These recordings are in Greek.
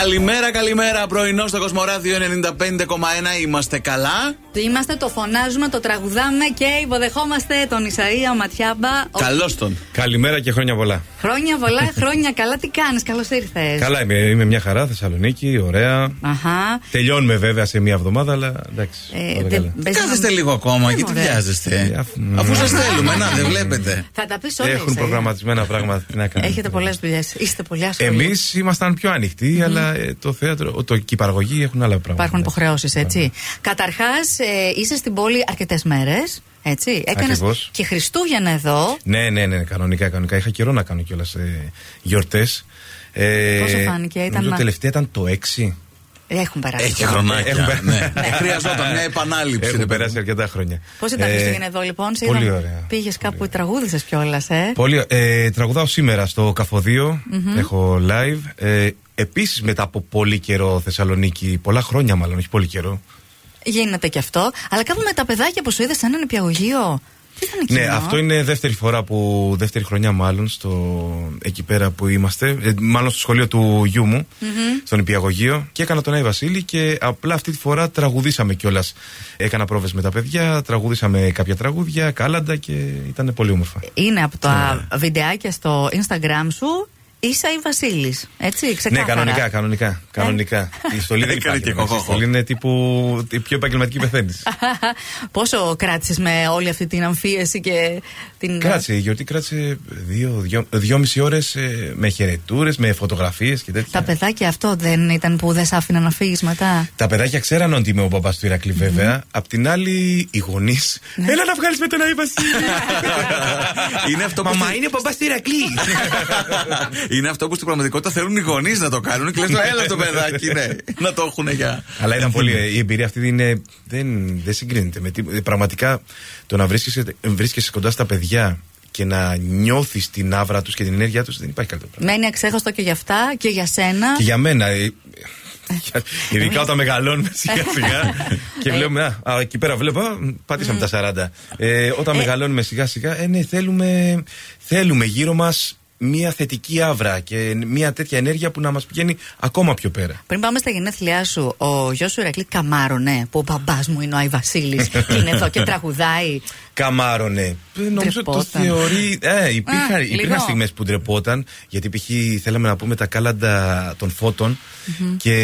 Καλημέρα, καλημέρα. Πρωινό στο Κοσμοράδιο 95,1. Είμαστε καλά. Είμαστε, το φωνάζουμε, το τραγουδάμε και υποδεχόμαστε τον Ισαία Ματιάμπα. Καλώς τον. Καλημέρα και χρόνια πολλά. Χρόνια πολλά, χρόνια καλά. Τι κάνεις, καλώς ήρθες. Καλά, είμαι, είμαι μια χαρά, Θεσσαλονίκη, ωραία. Αχα. Τελειώνουμε βέβαια σε μια εβδομάδα, αλλά εντάξει. Ε, όλα δε- καλά. μπες Κάθεστε να- λίγο ακόμα, γιατί ωραία. βιάζεστε; Ε, αφού- Αφού σας θέλουμε, να δεν βλέπετε. Θα τα πεις όλα. Έχουν Ισαία. προγραμματισμένα πράγματα. Τι να κάνουμε. Έχετε πολλές δουλειές. Είστε πολύ ασχολοί. Εμείς ήμασταν πιο ανοιχτοί, αλλά ε, το θέατρο, το, και η παραγωγή έχουν άλλα πράγματα. Υπάρχουν υποχρεώσεις, έτσι. Καταρχάς, είσαι στην πόλη αρκετές μέρες. Έτσι. Έκανες Ακριβώς. και Χριστούγεννα εδώ. Ναι, ναι, ναι, κανονικά, κανονικά. Είχα καιρό να κάνω κιόλας ε, γιορτές. Ε, Πόσο φάνηκε, ήταν νομίζω να- τελευταία ήταν το 6. Έχουν περάσει. Έχει πολλά. χρονάκια. Έχουμε- ναι. Ε, Χρειαζόταν μια επανάληψη. ρε Έχουν παιδί περάσει μου. αρκετά χρόνια. Πώς ήταν Ε, Χριστούγεννα εδώ, λοιπόν. σε πολύ είδα- ωραία. Πήγες κάπου, τραγούδησε κιόλας, ε; Πολύ, ε, τραγουδάω σήμερα στο καφοδιο Έχω live. Ε, Επίσης μετά από πολύ καιρό Θεσσαλονίκη, πολλά χρόνια μάλλον, όχι πολύ καιρό. Γίνεται και αυτό. Αλλά κάπου με τα παιδάκια που σου είδε σε έναν νηπιαγωγείο. Τι ήταν εκείνο; Ναι, αυτό είναι δεύτερη φορά που. δεύτερη χρονιά μάλλον στο, εκεί πέρα που είμαστε. Ε, μάλλον στο σχολείο του γιού μου, στον υπηαγωγείο. Και έκανα τον Άι Βασίλη και απλά αυτή τη φορά τραγουδήσαμε κιόλας. Έκανα πρόβες με τα παιδιά, τραγουδήσαμε κάποια τραγούδια, κάλαντα και ήταν πολύ όμορφα. Είναι από τα βιντεάκια στο Instagram σου. Είσαι η Βασίλης. Έτσι, Ναι, ξεκάθαρα. κανονικά, κανονικά. κανονικά. Η στολή δεν Έκανε υπάρχει. και μέσα. Η κοχοχο. στολή είναι τύπου. η πιο επαγγελματική πεθαίνει. Πόσο κράτησες με όλη αυτή την αμφίεση και την. κράτησε, η γιορτή κράτησε δύο, δύο, δυόμιση ώρες με χαιρετούρες, με φωτογραφίες και τέτοια. Τα παιδάκια αυτό δεν ήταν που δεν σ' άφηναν να φύγεις μετά; Τα παιδάκια ξέραν ότι είμαι ο παπά του Ηρακλή, βέβαια. Απ' την άλλη, οι γονείς. Ναι. Έλα να βγάλεις με τον Άι Βασίλη. Είναι αυτό που. Μαμά, στη- είναι ο παπά του Ηρακλή. Είναι αυτό που στην πραγματικότητα θέλουν οι γονείς να το κάνουν και λες: Έλα το παιδάκι, ναι. Να το έχουν για. Αλλά ήταν πολύ. Η εμπειρία αυτή είναι, δεν, δεν συγκρίνεται με τίποτα. Πραγματικά το να βρίσκεσαι, βρίσκεσαι κοντά στα παιδιά και να νιώθεις την άβρα τους και την ενέργειά τους δεν υπάρχει καλύτερο πράγμα. Μένει αξέχαστο και για αυτά και για σένα. Και για μένα. ε, Ειδικά όταν μεγαλώνουμε σιγά σιγά και βλέπουμε. Α, α, εκεί πέρα βλέπω. α, Πατήσαμε τα 40. Ε, όταν μεγαλώνουμε σιγά σιγά, ε, ναι, θέλουμε, θέλουμε γύρω μας μια θετική άβρα και μια τέτοια ενέργεια που να μας πηγαίνει ακόμα πιο πέρα. Πριν πάμε στα γενέθλιά σου, ο γιος σου Ηρακλή καμάρωνε που ο μπαμπάς μου είναι ο Άι Βασίλης και είναι εδώ και τραγουδάει. Καμάρωνε. Ε, Νομίζω το Ντρεπόταν. θεωρεί. Ε, υπήρχαν, Α, υπήρχαν λίγο. στιγμές που ντρεπόταν, γιατί π.χ. θέλαμε να πούμε τα κάλαντα των φωτων και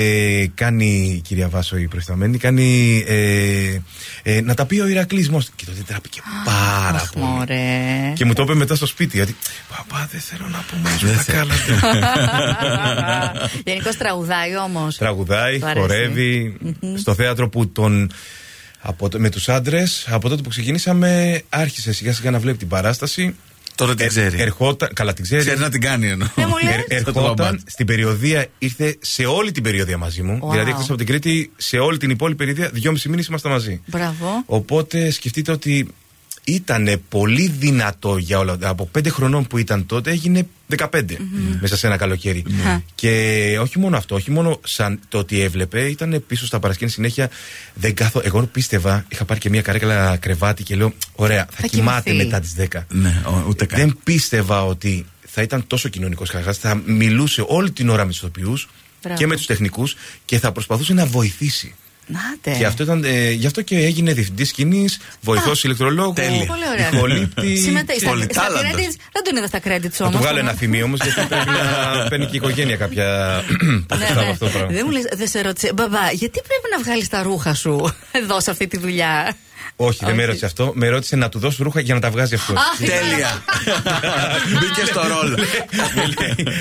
κάνει η κυρία Βάσο η προϊσταμένη, κάνει ε, ε, να τα πει ο Ηρακλής μόνος του. Και τότε τράπηκε πάρα Αχ, πολύ. μωρέ. Και μου το είπε μετά στο σπίτι, γιατί Παπά, δεν θέλω να πω μόνο τα κάλαντα. Γενικώς τραγουδάει όμως. Τραγουδάει, Του αρέσει. χορεύει. Στο θέατρο που τον. Από, το- με τους άντρες, από τότε που ξεκινήσαμε, άρχισε σιγά σιγά να βλέπει την παράσταση. Τώρα την Ε, ξέρει. ερχόταν, καλά την ξέρει. Ξέρει να την κάνει εννοώ. Δεν μου λες; Ε, Αυτό το μπαμπά. ερχόταν στην περιοδία, ήρθε σε όλη την περιοδία μαζί μου. Wow. Δηλαδή, εκτό από την Κρήτη, σε όλη την υπόλοιπη περιοδία, δυόμιση μήνες ήμασταν μαζί. Μπράβο. Οπότε σκεφτείτε ότι ήταν πολύ δυνατό για όλα. Από πέντε χρονών που ήταν τότε, έγινε 15 μέσα σε ένα καλοκαίρι. Και όχι μόνο αυτό, όχι μόνο σαν το ότι έβλεπε, ήταν πίσω στα παρασκήνια συνέχεια. Δεν καθό... Εγώ πίστευα, είχα πάρει και μια καρέκλα κρεβάτι και λέω: Ωραία, θα, Θα κοιμάται κοιμηθεί. μετά τις 10. Ναι, ο- ούτε καν. Δεν πίστευα ότι θα ήταν τόσο κοινωνικός χαρακτήρας. Θα μιλούσε όλη την ώρα με τους ηθοποιούς Μπράβο. και με τους τεχνικούς και θα προσπαθούσε να βοηθήσει. Νάτε. Και αυτό ήταν, ε, γι' αυτό και έγινε διευθυντής σκηνής, βοηθός ηλεκτρολόγου, τέλεια. Πολύ ωραία. ηχολήπτη. Συμμετέχει στα, στα Πολυτάλαντος. credits. Δεν τον είδα στα credits Θα όμως. του βγάλω ένα θυμίο όμως, γιατί πρέπει να παίρνει και η οικογένεια κάποια ποσοστά από αυτό το πράγμα. Ναι, Δεν μου λες, δεν σε ρώτησε. Μπαμπά, γιατί πρέπει να βγάλεις τα ρούχα σου εδώ σε αυτή τη δουλειά; Όχι, δεν με Όχι. ρώτησε αυτό. Με ρώτησε να του δώσω ρούχα για να τα βγάζει αυτό. Τέλεια. Μπήκε στο ρόλο.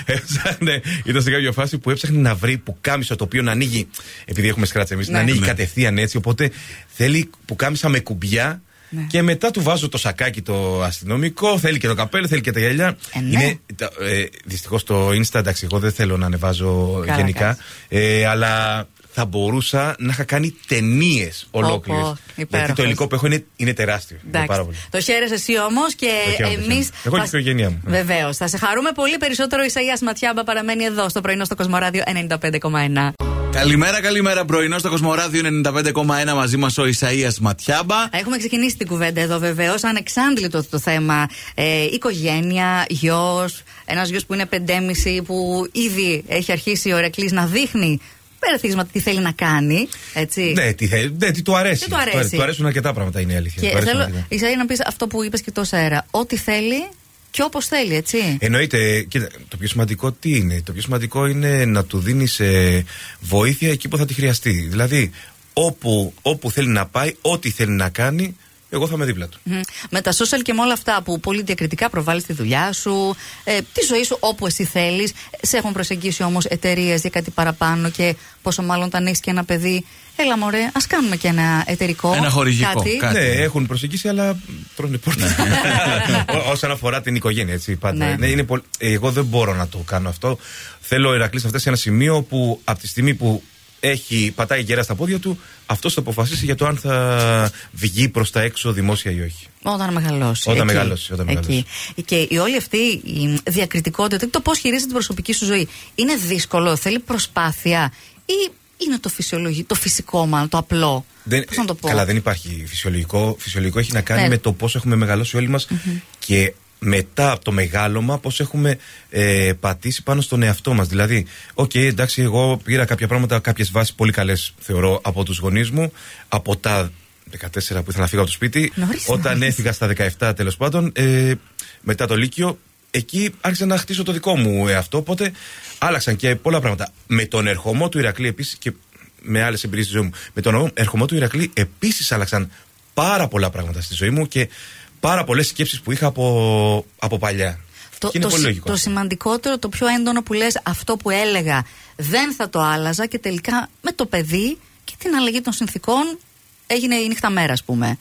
Έψαχνε, ήταν σε κάποια φάση που έψαχνε να βρει που κάμισο το οποίο να ανοίγει. Επειδή έχουμε σκράτσα εμείς, Ναι. να ανοίγει Ναι. κατευθείαν έτσι. Οπότε θέλει που κάμισα με κουμπιά. Ναι. Και μετά του βάζω το σακάκι το αστυνομικό, θέλει και το καπέλο, θέλει και τα γυαλιά. Ε, ναι. Είναι, ε, Δυστυχώς το Insta, εντάξει, εγώ δεν θέλω να ανεβάζω Καλά γενικά. κάνεις. Ε, αλλά θα μπορούσα να είχα κάνει ταινίες ολόκληρες. πω, Γιατί υπέροχος. το υλικό που έχω είναι, είναι τεράστιο. Είναι Εντάξει. πάρα πολύ. Το χαίρεσαι εσύ όμως και Το χαίρομαι, το εμείς. χαίρομαι. Εγώ και η οικογένειά μου. Βεβαίως. Θα σε χαρούμε πολύ περισσότερο. Η Ισαία Ματιάμπα παραμένει εδώ στο πρωινό στο Κοσμοράδιο 95,1. Καλημέρα, καλημέρα. Πρωινό στο Κοσμοράδιο 95,1 μαζί μας ο Ισαία Ματιάμπα. Έχουμε ξεκινήσει την κουβέντα εδώ βεβαίως. Ανεξάντλητο το θέμα. Ε, οικογένεια, γιος. Ένας γιος που είναι 5,5 που ήδη έχει αρχίσει ο Ερακλής να δείχνει πέραθισμα τι θέλει να κάνει. Έτσι. Ναι, τι, θέλει, ναι, τι του αρέσει. Τι του αρέσει. Του αρέσουν αρκετά πράγματα, είναι η αλήθεια. Και Του αρέσουν θέλω, αρκετά. Ισαία, να πεις αυτό που είπες και τόσα αέρα. Ό,τι θέλει και όπως θέλει, έτσι. Εννοείται, κοίτα, το πιο σημαντικό τι είναι; Το πιο σημαντικό είναι να του δίνει βοήθεια εκεί που θα τη χρειαστεί. Δηλαδή, όπου, όπου θέλει να πάει, ό,τι θέλει να κάνει, εγώ θα είμαι δίπλα του. Μμμ. Με τα social και με όλα αυτά που πολύ διακριτικά προβάλλεις τη δουλειά σου, ε, τη ζωή σου όπου εσύ θέλεις. Σε έχουν προσεγγίσει όμως εταιρείες για κάτι παραπάνω και πόσο μάλλον όταν έχεις και ένα παιδί. Έλα, μωρέ, ας κάνουμε και ένα εταιρικό. Ένα χορηγικό, Κάτι. κάτι. Ναι, έχουν προσεγγίσει, αλλά τρώνε πόρτα. Ό- Όσον αφορά την οικογένεια, έτσι. Πάντα. Ναι. Ναι, είναι πολύ... Εγώ δεν μπορώ να το κάνω αυτό. Θέλω ο Ηρακλής να φτάσει σε ένα σημείο που από τη στιγμή που έχει, πατάει γερά στα πόδια του, αυτός θα αποφασίσει για το αν θα βγει προς τα έξω δημόσια ή όχι. Όταν μεγαλώσει. Όταν εκεί. μεγαλώσει, όταν μεγαλώσει. Εκεί. Και η όλη αυτή η διακριτικότητα, το πώς χειρίζεται την προσωπική σου ζωή, είναι δύσκολο, θέλει προσπάθεια ή είναι το φυσιολογικό, το φυσικό μάλλον, το απλό; Δεν, Πώς να το πω; Καλά, δεν υπάρχει φυσιολογικό. Φυσιολογικό έχει να κάνει Ναι. με το πώς έχουμε μεγαλώσει όλοι μας και μετά από το μεγάλωμα πώς έχουμε ε, πατήσει πάνω στον εαυτό μας. Δηλαδή, οκ, εντάξει, εγώ πήρα κάποια πράγματα, κάποιες βάσεις πολύ καλές θεωρώ από τους γονείς μου, από τα 14 που ήθελα να φύγω από το σπίτι. Νωρίς, Όταν νωρίς. έφυγα στα 17 τέλος πάντων, ε, μετά το Λύκειο, εκεί άρχισα να χτίσω το δικό μου εαυτό. Οπότε άλλαξαν και πολλά πράγματα. Με τον ερχομό του Ηρακλή επίσης και με άλλες εμπειρίες στη ζωή μου. Με τον ερχομό του Ηρακλή επίσης άλλαξαν πάρα πολλά πράγματα στη ζωή μου και πάρα πολλές σκέψεις που είχα από, από παλιά. Το, και είναι το, πολύ συ- λογικό. το αυτό. σημαντικότερο, το πιο έντονο που λες, αυτό που έλεγα δεν θα το άλλαζα και τελικά με το παιδί και την αλλαγή των συνθήκων έγινε η νύχτα μέρα, ας πούμε.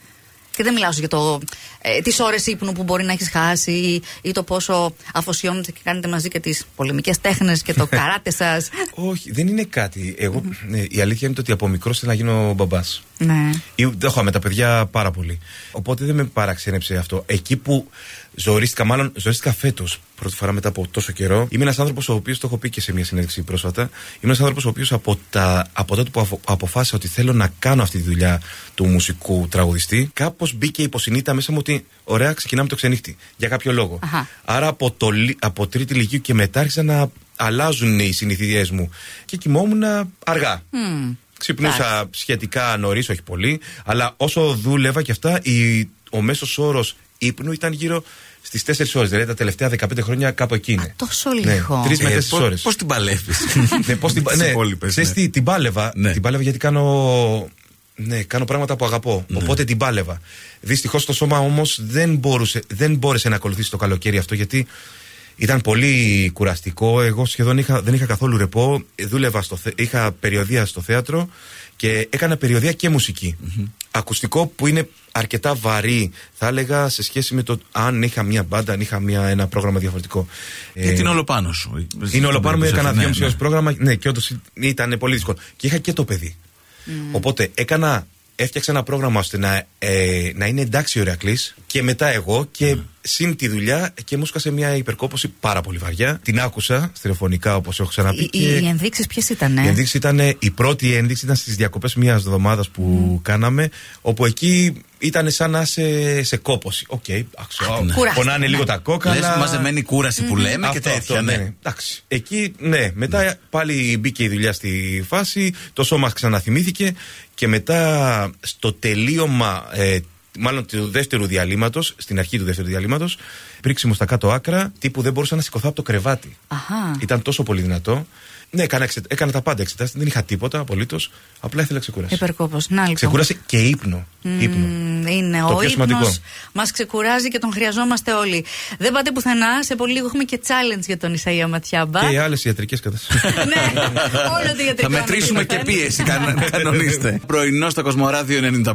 Και δεν μιλάω σου για το, ε, τις ώρες ύπνου που μπορεί να έχεις χάσει ή, ή το πόσο αφοσιώνετε και κάνετε μαζί και τις πολεμικές τέχνες και το καράτε σας. Όχι, δεν είναι κάτι. Εγώ, ναι, η αλήθεια είναι το ότι από μικρός ήθελα να γίνω μπαμπάς. ναι. Το έχω με τα παιδιά πάρα πολύ. Οπότε δεν με παραξένεψε αυτό. Εκεί που ζορίστηκα, μάλλον ζορίστηκα φέτος, πρώτη φορά μετά από τόσο καιρό, είμαι ένας άνθρωπος ο οποίος, το έχω πει και σε μια συνέντευξη πρόσφατα, είμαι ένας άνθρωπος ο οποίος από, τα, από τότε που αφο- αποφάσισα ότι θέλω να κάνω αυτή τη δουλειά του μουσικού τραγουδιστή, κάπως μπήκε υποσυνείδητα μέσα μου ότι ωραία, ξεκινάμε το ξενύχτη. Για κάποιο λόγο. Αχα. Άρα από, το, λι- από τρίτη λυκείου και μετά άρχισαν να αλλάζουν οι συνηθιέ μου. Και κοιμόμουν αργά. Μμμ. Ξυπνούσα σχετικά νωρίς, όχι πολύ, αλλά όσο δούλευα και αυτά, η, ο μέσος όρος ύπνου ήταν γύρω στις 4 ώρες. Δηλαδή τα τελευταία 15 χρόνια κάπου εκεί είναι. Α, τόσο λίγο. Ναι, 3 με 4 ώρες. Πώς την παλεύεις; ναι, πώς την, πα- ναι, ξέρεις τι, την πάλευα. Ναι. Την πάλευα γιατί κάνω, ναι, κάνω πράγματα που αγαπώ. Οπότε την πάλευα. Δυστυχώς το σώμα όμως δεν, μπορούσε, δεν μπόρεσε να ακολουθήσει το καλοκαίρι αυτό γιατί ήταν πολύ κουραστικό. Εγώ σχεδόν είχα, δεν είχα καθόλου ρεπό. Ε, Δούλευα στο, θε- είχα περιοδία στο θέατρο και έκανα περιοδία και μουσικη Ακουστικό που είναι αρκετά βαρύ, θα έλεγα, σε σχέση με το αν είχα μια μπάντα, αν είχα μια, ένα πρόγραμμα διαφορετικό. Γιατί Ε, είναι όλο πάνω σου. είναι όλο πάνω μου, έκανα Ναι, δύο μισή ναι. ώρες πρόγραμμα. Ναι, και όντως ήταν πολύ δύσκολο. Και είχα και το παιδί. Οπότε έκανα, έφτιαξα ένα πρόγραμμα ώστε να, ε, να είναι εντάξει ο Ηρακλής και μετά εγώ και συν τη δουλειά και μου σκάσε μια υπερκόπωση πάρα πολύ βαριά. Την άκουσα στερεοφωνικά όπως έχω ξαναπεί. Οι, και οι ενδείξεις ποιες ήταν, η ενδείξη ήταν, η πρώτη ένδειξη ήταν στις διακοπές μιας εβδομάδας που κάναμε, όπου εκεί ήταν σαν να είσαι σε κόπωση. Ok, okay, ναι. πονάνε λίγο τα κόκαλα. Λες μαζεμένη κούραση που λέμε και Αυτό, τέτοια. αυτό, ναι. ναι. Εντάξει. Εκεί, ναι. Μετά πάλι μπήκε η δουλειά στη φάση, το σώμα ξαναθυμήθηκε και μετά στο τελείωμα, ε, μάλλον του δεύτερου διαλείμματος, στην αρχή του δεύτερου διαλείμματος, πρήξιμο στα κάτω άκρα, τύπου δεν μπορούσα να σηκωθώ από το κρεβάτι. Αχα. Ήταν τόσο πολύ δυνατό. Ναι, έκανα, εξε- έκανα τα πάντα εξετάσει, δεν είχα τίποτα απολύτως. Απλά ήθελα ξεκούραση. Υπερκόπος. Να λοιπόν. Ξεκούραση και ύπνο. ύπνο. Μμμ, Είναι Το ο πιο σημαντικό. ύπνος μας ξεκουράζει και τον χρειαζόμαστε όλοι. Δεν πάτε πουθενά. Σε πολύ λίγο έχουμε και challenge για τον Ισαΐα Ματιάμπα. Και άλλες ιατρικές καταστάσεις. ναι, όλο το ιατρικό. Θα μετρήσουμε και πίεση. καν- Κανονίστε. Πρωινό στο Κοσμοράδιο 95,1.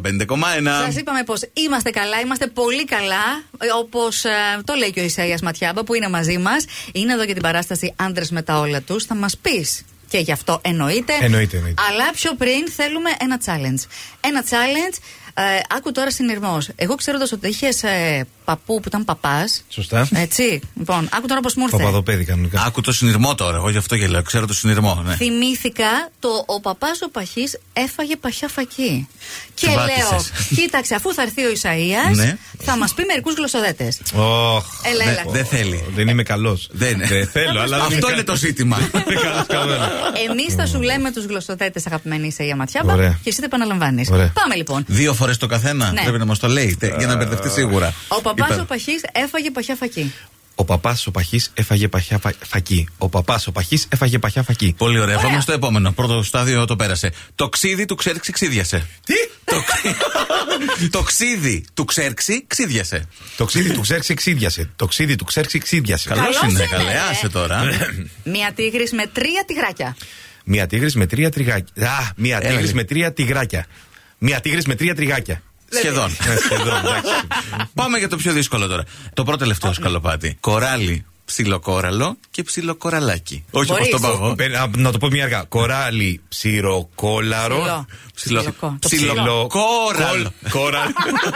Σας είπαμε πως είμαστε καλά, είμαστε πολύ καλά. Όπως το λέει και ο Ισαΐας Ματιάμπα που είναι μαζί μας. Είναι εδώ για την παράσταση Άντρες με τα όλα τους. Θα μας πεις και γι' αυτό εννοείται. Εννοείται, εννοείται. Αλλά πιο πριν θέλουμε ένα challenge. Ένα challenge Ε, άκου τώρα συνειρμός. Εγώ ξέροντα ότι είχες ε, παππού που ήταν παπάς. Σωστά. Έτσι. Λοιπόν, άκου τώρα πώς μου ήρθε. Παπαδοπέδι κανονικά. Άκου το συνειρμό τώρα. Εγώ γι' αυτό γελάω. Ξέρω το συνειρμό. Ναι. Θυμήθηκα το ο παπάς ο παχής έφαγε παχιά φακή. Και Του λέω, βάτησες. κοίταξε, αφού θα έρθει ο Ισαία, Ναι. θα μας πει μερικούς γλωσσοδέτες. Ωχ. Έλα, έλα. Δεν- Δεν θέλει. Δεν είμαι καλός. Δεν είναι. θέλω, αλλά δεν Αυτό είμαι είναι το ζήτημα. καλός κανένα. Εμείς θα σου λέμε τους γλωσσοδέτες, αγαπημένη Ισαία Ματιάμπα, Ωραία. και εσύ τα επαναλαμβάνεις. Ωραία. Πάμε λοιπόν. Δύο φορές το καθένα. Ναι. Πρέπει να μας το λέει τε- για να μπερδευτεί σίγουρα. Ο παπάς Υπέρ. ο παχής έφαγε παχιά φακή. Ο παπάς ο παχής έφαγε παχιά φα- φακή. Ο παπάς ο παχής έφαγε παχιά φακή. Πολύ ωραία. Ωραία. Πάμε στο επόμενο. Πρώτο στάδιο το πέρασε. Το ξύδι του ξέρξει ξύδιασε. Τι; Το, ξύ- το ξύδι του ξέρξει ξύδιασε. Το ξύδι του ξέρξει ξύδιασε. Το ξύδι του ξέρξει ξύδιασε. Καλός Καλός είναι, είναι, καλέ. ε. Άσε τώρα. Μία τίγρης με τρία τυγράκια. Μία τίγρης με τρία τριγάκια. Α, μία Έλα, τίγρης λέει. με τρία τυγράκια. Μία τίγρης με τρία τριγάκια. Σχεδόν. Ε, Σχεδόν, εντάξει. Πάμε για το πιο δύσκολο τώρα. Το πρώτο τελευταίο σκαλοπάτι. Κοράλι, ψιλοκόραλο και ψιλοκοραλάκι. Όχι όπως Μπορείς. τον παγό. Πε- α, Να το πω μία αργά. Κοράλι, ψηροκόλαρο. Ψιλο. Ψιλο- Ψιλοκό. Το ψιλο- ψιλο. Κόραλο. Κόρα.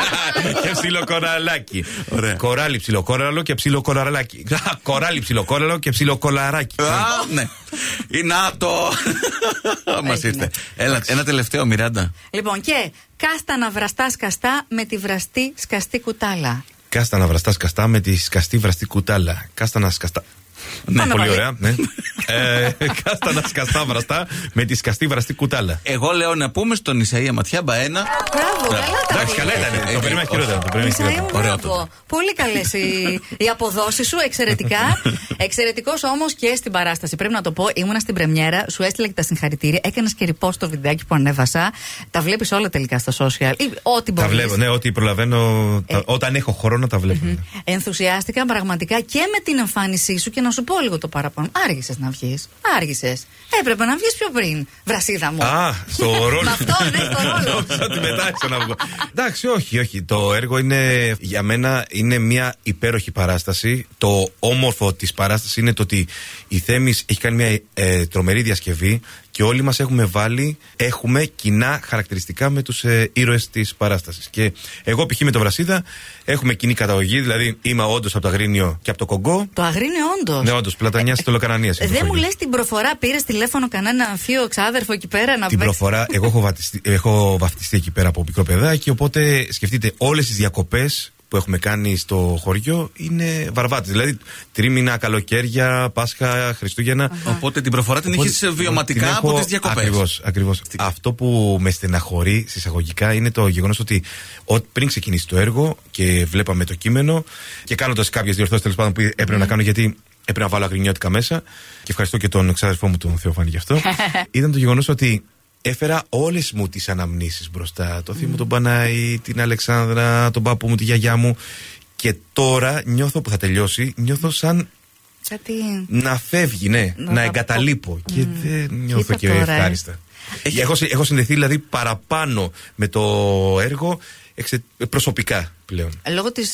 και ψιλοκοραλάκι. Ωραία. Κοράλι, ψιλοκόραλο και ψιλοκοραλάκι. Α, Κοράλι, ψιλοκόραλο και ψιλοκολαράκι. Α, ναι. Ή να το. Μα Έγινε. ήρθε. Έλα, ένα τελευταίο, Μιράντα. Λοιπόν, και κάστανα βραστάς σκαστά με τη βραστή σκαστή κουτάλα. Κάστανα βραστάς σκαστά με τη σκαστή βραστή κουτάλα. Κάστανα σκαστά. Ναι, Πάμε πολύ πάλι. ωραία. Ναι. ε, κάστανα σκαστά βραστά με τη σκαστή βραστή κουτάλα. Εγώ λέω να πούμε στον Ισαΐα Ματιάμπα ένα. Μπράβο, καλά τα Εντάξει, καλά πήγες. ήταν. Ε, Το ε, περίμενα όχι. χειρότερα. Το περίμενα Ισαΐ μου, χειρότερα. Ωραίο μπράβο. Πολύ καλές οι, οι αποδόσεις σου, εξαιρετικά. Εξαιρετικός όμως και στην παράσταση. Πρέπει να το πω, ήμουνα στην πρεμιέρα, σου έστειλα και τα συγχαρητήρια. Έκανες και ρηπό στο βιντεάκι που ανέβασα. Τα βλέπεις όλα τελικά στα social. Ή ό,τι Τα μπορείς. βλέπω, ναι, ό,τι προλαβαίνω. Ε. τα- Όταν έχω χρόνο τα βλέπω. ναι. Ενθουσιάστηκα πραγματικά και με την εμφάνισή σου και να σου πω λίγο το παραπάνω. Άργησες να βγεις. Άργησες. Έπρεπε να βγεις πιο πριν, βρασίδα μου. Α, στο ρόλο. Με αυτό, ναι, στο ρόλο. Νόμιζα ότι μετά έξω να βγω. Εντάξει, όχι, όχι. Το έργο είναι για μένα είναι μια υπέροχη παράσταση. Το όμορφο της παράστασης είναι το ότι η Θέμης έχει κάνει μια ε, τρομερή διασκευή και όλοι μας έχουμε βάλει, έχουμε κοινά χαρακτηριστικά με τους ε, ήρωες της παράστασης. Και εγώ, π.χ. με τον Βρασίδα, έχουμε κοινή καταγωγή, δηλαδή είμαι όντως από το Αγρίνιο και από το Κογκό. Το αγρίνιο όντως. Ναι, όντως, πλατανιάς τη Τολοκανανία. Δεν μου λες την προφορά, πήρες τηλέφωνο κανένα αμφίο ξάδερφο εκεί πέρα να Την παίξει; προφορά, εγώ έχω, βατιστεί- έχω βαφτιστεί εκεί πέρα από μικρό παιδάκι, οπότε σκεφτείτε όλες τις διακοπές που έχουμε κάνει στο χωριό είναι βαρβάτες. Δηλαδή τρίμηνα, καλοκαίρια, Πάσχα, Χριστούγεννα. Οπότε την προφορά την Οπότε έχει την βιωματικά έχω- από τις διακοπές. Ακριβώς, ακριβώς. Αυτό που με στεναχωρεί συσσαγωγικά είναι το γεγονός ότι ό, πριν ξεκινήσει το έργο και βλέπαμε το κείμενο και κάνοντας κάποιες διορθώσεις τέλος πάντων που έπρεπε να κάνω γιατί έπρεπε να βάλω αγρινιώτικα μέσα. Και ευχαριστώ και τον ξάδερφό μου τον Θεοφάνη γι' αυτό. ήταν το γεγονός ότι έφερα όλες μου τις αναμνήσεις μπροστά. Το θείο μου τον Πανάη, την Αλεξάνδρα, τον παππού μου, τη γιαγιά μου. Και τώρα νιώθω που θα τελειώσει, νιώθω σαν Κάτι. να φεύγει, ναι, Να να, τα εγκαταλείπω. Και δεν νιώθω Κοίτα και τώρα, ε. Ευχάριστα. Έχω, συ- έχω συνδεθεί δηλαδή παραπάνω με το έργο εξε- προσωπικά πλέον. Λόγω της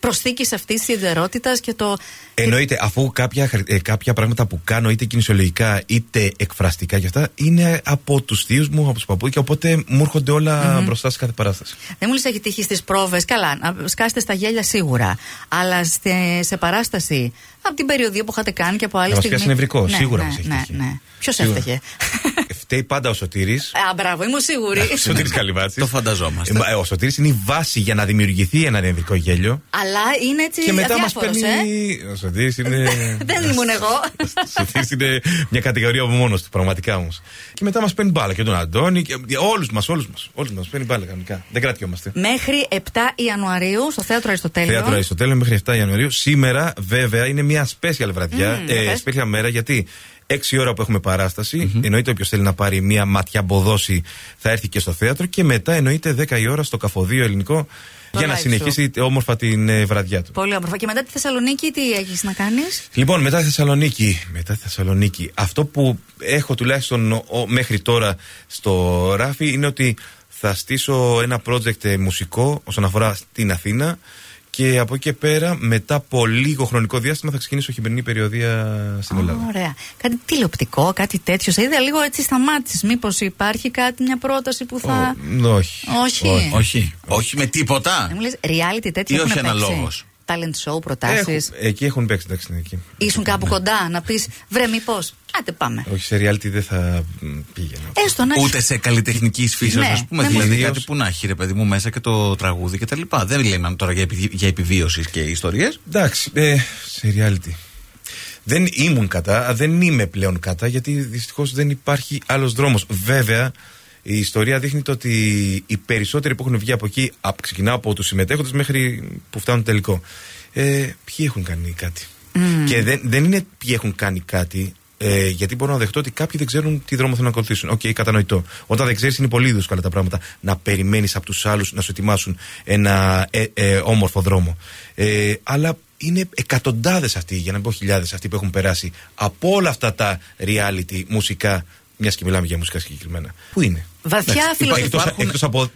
προσθήκης αυτής της ιδιαιτερότητας και το. Εννοείται, αφού κάποια, χαρ- ε, κάποια πράγματα που κάνω, είτε κινησιολογικά είτε εκφραστικά και αυτά, είναι από τους θείους μου, από τους παππούς και οπότε μου έρχονται όλα μπροστά σε κάθε παράσταση. Δεν μου λες έχει τύχει στις πρόβες. Καλά, να σκάσετε στα γέλια σίγουρα. Αλλά σε, σε παράσταση από την περιοδία που είχατε κάνει και από άλλη Να μας στιγμή. πιάσει νευρικό, σίγουρα ναι, μας έχει ναι, τύχει. ναι. Ποιος Σίγουρα. έφταιγε; Φταίει πάντα ο Σωτήρης Α, μπράβο, ήμουν σίγουρη. Σωτήρης Καλυβάτσης. Το φανταζόμαστε. Ε, Ο Σωτήρης είναι η βάση για να δημιουργηθεί ένα νευρικό γέλιο. Αλλά είναι έτσι Και μετά μας αδιάφορος, παίρνει. ε. Ο Σωτήρης είναι. Δεν ήμουν εγώ. Ο Σωτήρης είναι μια κατηγορία από μόνος του, πραγματικά όμως. Και μετά μας παίρνει μπάλα και τον Αντώνη και όλους μας, όλους μας. Όλους μας παίρνει μπάλα κανονικά. Δεν κρατιόμαστε. Μέχρι 7 Ιανουαρίου στο θέατρο Αριστοτέλειο. Θέατρο Αριστοτέλειο μέχρι 7 Ιανουαρίου. Σήμερα, βέβαια, είναι μια special βραδιά. Μμμ, ε, πες. special μέρα γιατί 6 ώρα που έχουμε παράσταση, εννοείται όποιος θέλει να πάρει μια ματιά μποδόση θα έρθει και στο θέατρο και μετά εννοείται 10 η ώρα στο καφοδείο ελληνικό Το για να live συνεχίσει όμορφα την ε, βραδιά του. Πολύ όμορφα. Και μετά τη Θεσσαλονίκη, τι έχεις να κάνεις; Λοιπόν, μετά τη Θεσσαλονίκη. Μετά τη Θεσσαλονίκη. Αυτό που έχω τουλάχιστον ο- μέχρι τώρα στο ράφι είναι ότι θα στήσω ένα project ε, μουσικό όσον αφορά στην Αθήνα Και από εκεί και πέρα, μετά από λίγο χρονικό διάστημα, θα ξεκινήσω χειμερινή περιοδία στην Ελλάδα. Ωραία. Κάτι τηλεοπτικό, κάτι τέτοιο. Σε είδα λίγο έτσι σταμάτησες. Μήπως υπάρχει κάτι, μια πρόταση που θα. Ω, όχι. Όχι. Όχι. όχι. Όχι με τίποτα. Δεν μου λες, reality τέτοιο Ή έχουν όχι παίξει; Αναλόγως. Talent show, προτάσεις. Έχουν- εκεί έχουν παίξει, εντάξει, είναι εκεί. Ήσουν κάπου κοντά να πεις βρε, μήπως. Άντε πάμε. Όχι, σε reality δεν θα μ, πήγαινα. Έστω να Ούτε σε καλλιτεχνικής φύση, Ναι, ας πούμε. ναι, δηλαδή μεν. κάτι που να έχει, ρε παιδί μου, μέσα και το τραγούδι κτλ. Δεν λέμε τώρα για, επι- για επιβίωσης και ιστορίες. Εντάξει, ε, σε reality. Δεν ήμουν κατά, δεν είμαι πλέον κατά, γιατί δυστυχώς δεν υπάρχει άλλος δρόμος. Βέβαια, η ιστορία δείχνει το ότι οι περισσότεροι που έχουν βγει από εκεί, απ- ξεκινάω από τους συμμετέχοντες μέχρι που φτάνουν τελικό. Ε, ποιοι έχουν κάνει κάτι; Και δεν, δεν είναι ποιοι έχουν κάνει κάτι, ε, γιατί μπορώ να δεχτώ ότι κάποιοι δεν ξέρουν τι δρόμο θέλουν να ακολουθήσουν. Οκ, κατανοητό. Όταν δεν ξέρεις, είναι πολύ δύσκολα τα πράγματα να περιμένεις από τους άλλους να σου ετοιμάσουν ένα ε, ε, όμορφο δρόμο. Ε, αλλά είναι εκατοντάδες αυτοί, για να μην πω χιλιάδες αυτοί που έχουν περάσει από όλα αυτά τα reality μουσικά. Μιας και μιλάμε για μουσικά συγκεκριμένα. Πού είναι; Βαθιά Εντάξει, φιλοσοφία. Εκτός, υπάρχουν- εκτός από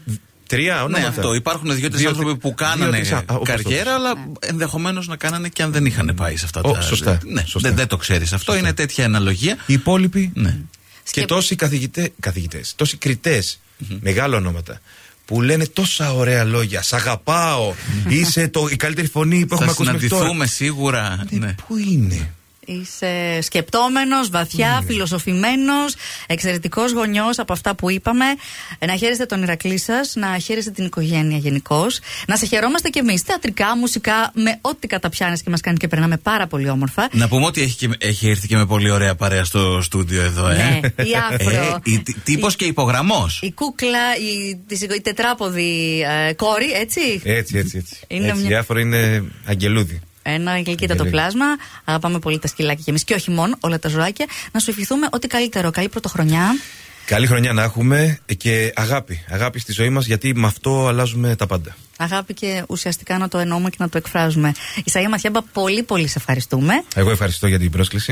τρία ονόματα. Ναι, αυτό. Υπάρχουν δύο-τρεις Δύο- άνθρωποι που δύο- κάνανε τρεις, α, όπως καριέρα, αλλά ενδεχομένως να κάνανε και αν δεν είχαν πάει σε αυτά Ω, τα. σωστά, Ναι, σωστά. Δεν, δεν το ξέρεις αυτό. Είναι τέτοια αναλογία. Οι υπόλοιποι Ναι. και Σκεπ- τόσοι καθηγητέ, καθηγητές, τόσοι κριτές, μεγάλα ονόματα, που λένε τόσα ωραία λόγια. Σ' αγαπάω. Είσαι το, η καλύτερη φωνή που έχουμε Θα ακούσει μέχρι τώρα. συναντηθούμε σίγουρα. Ε, Ναι. Πού είναι; Είσαι σκεπτόμενος, βαθιά, Ναι. φιλοσοφημένος, εξαιρετικός γονιός από αυτά που είπαμε. Ε, Να χαίρεστε τον Ηρακλή σας, να χαίρεστε την οικογένεια γενικώς. Να σε χαιρόμαστε κι εμείς, θεατρικά, μουσικά, με ό,τι καταπιάνεις και μας κάνει και περνάμε πάρα πολύ όμορφα. Να πούμε ότι έχει, και, έχει έρθει και με πολύ ωραία παρέα στο στούντιο εδώ, ε. Ναι, η Άφρο. Ε, Τύπος και υπογραμμός. Η κούκλα, η, της- η τετράποδη ε, κόρη, έτσι; Έτσι, έτσι, έτσι. Είναι έτσι μια- Διάφορα είναι αγγελούδι. Ένα γλυκύτατο Αγγελούδι. πλάσμα. Αγαπάμε πολύ τα σκυλάκια και εμείς και όχι μόνο, όλα τα ζωάκια. Να σου ευχηθούμε ό,τι καλύτερο. Καλή πρωτοχρονιά. Καλή χρονιά να έχουμε και αγάπη. Αγάπη στη ζωή μας γιατί με αυτό αλλάζουμε τα πάντα. Αγάπη και ουσιαστικά να το εννοούμε και να το εκφράζουμε. Ισαΐα Μαθιάμπα, πολύ πολύ σε ευχαριστούμε. Εγώ ευχαριστώ για την πρόσκληση.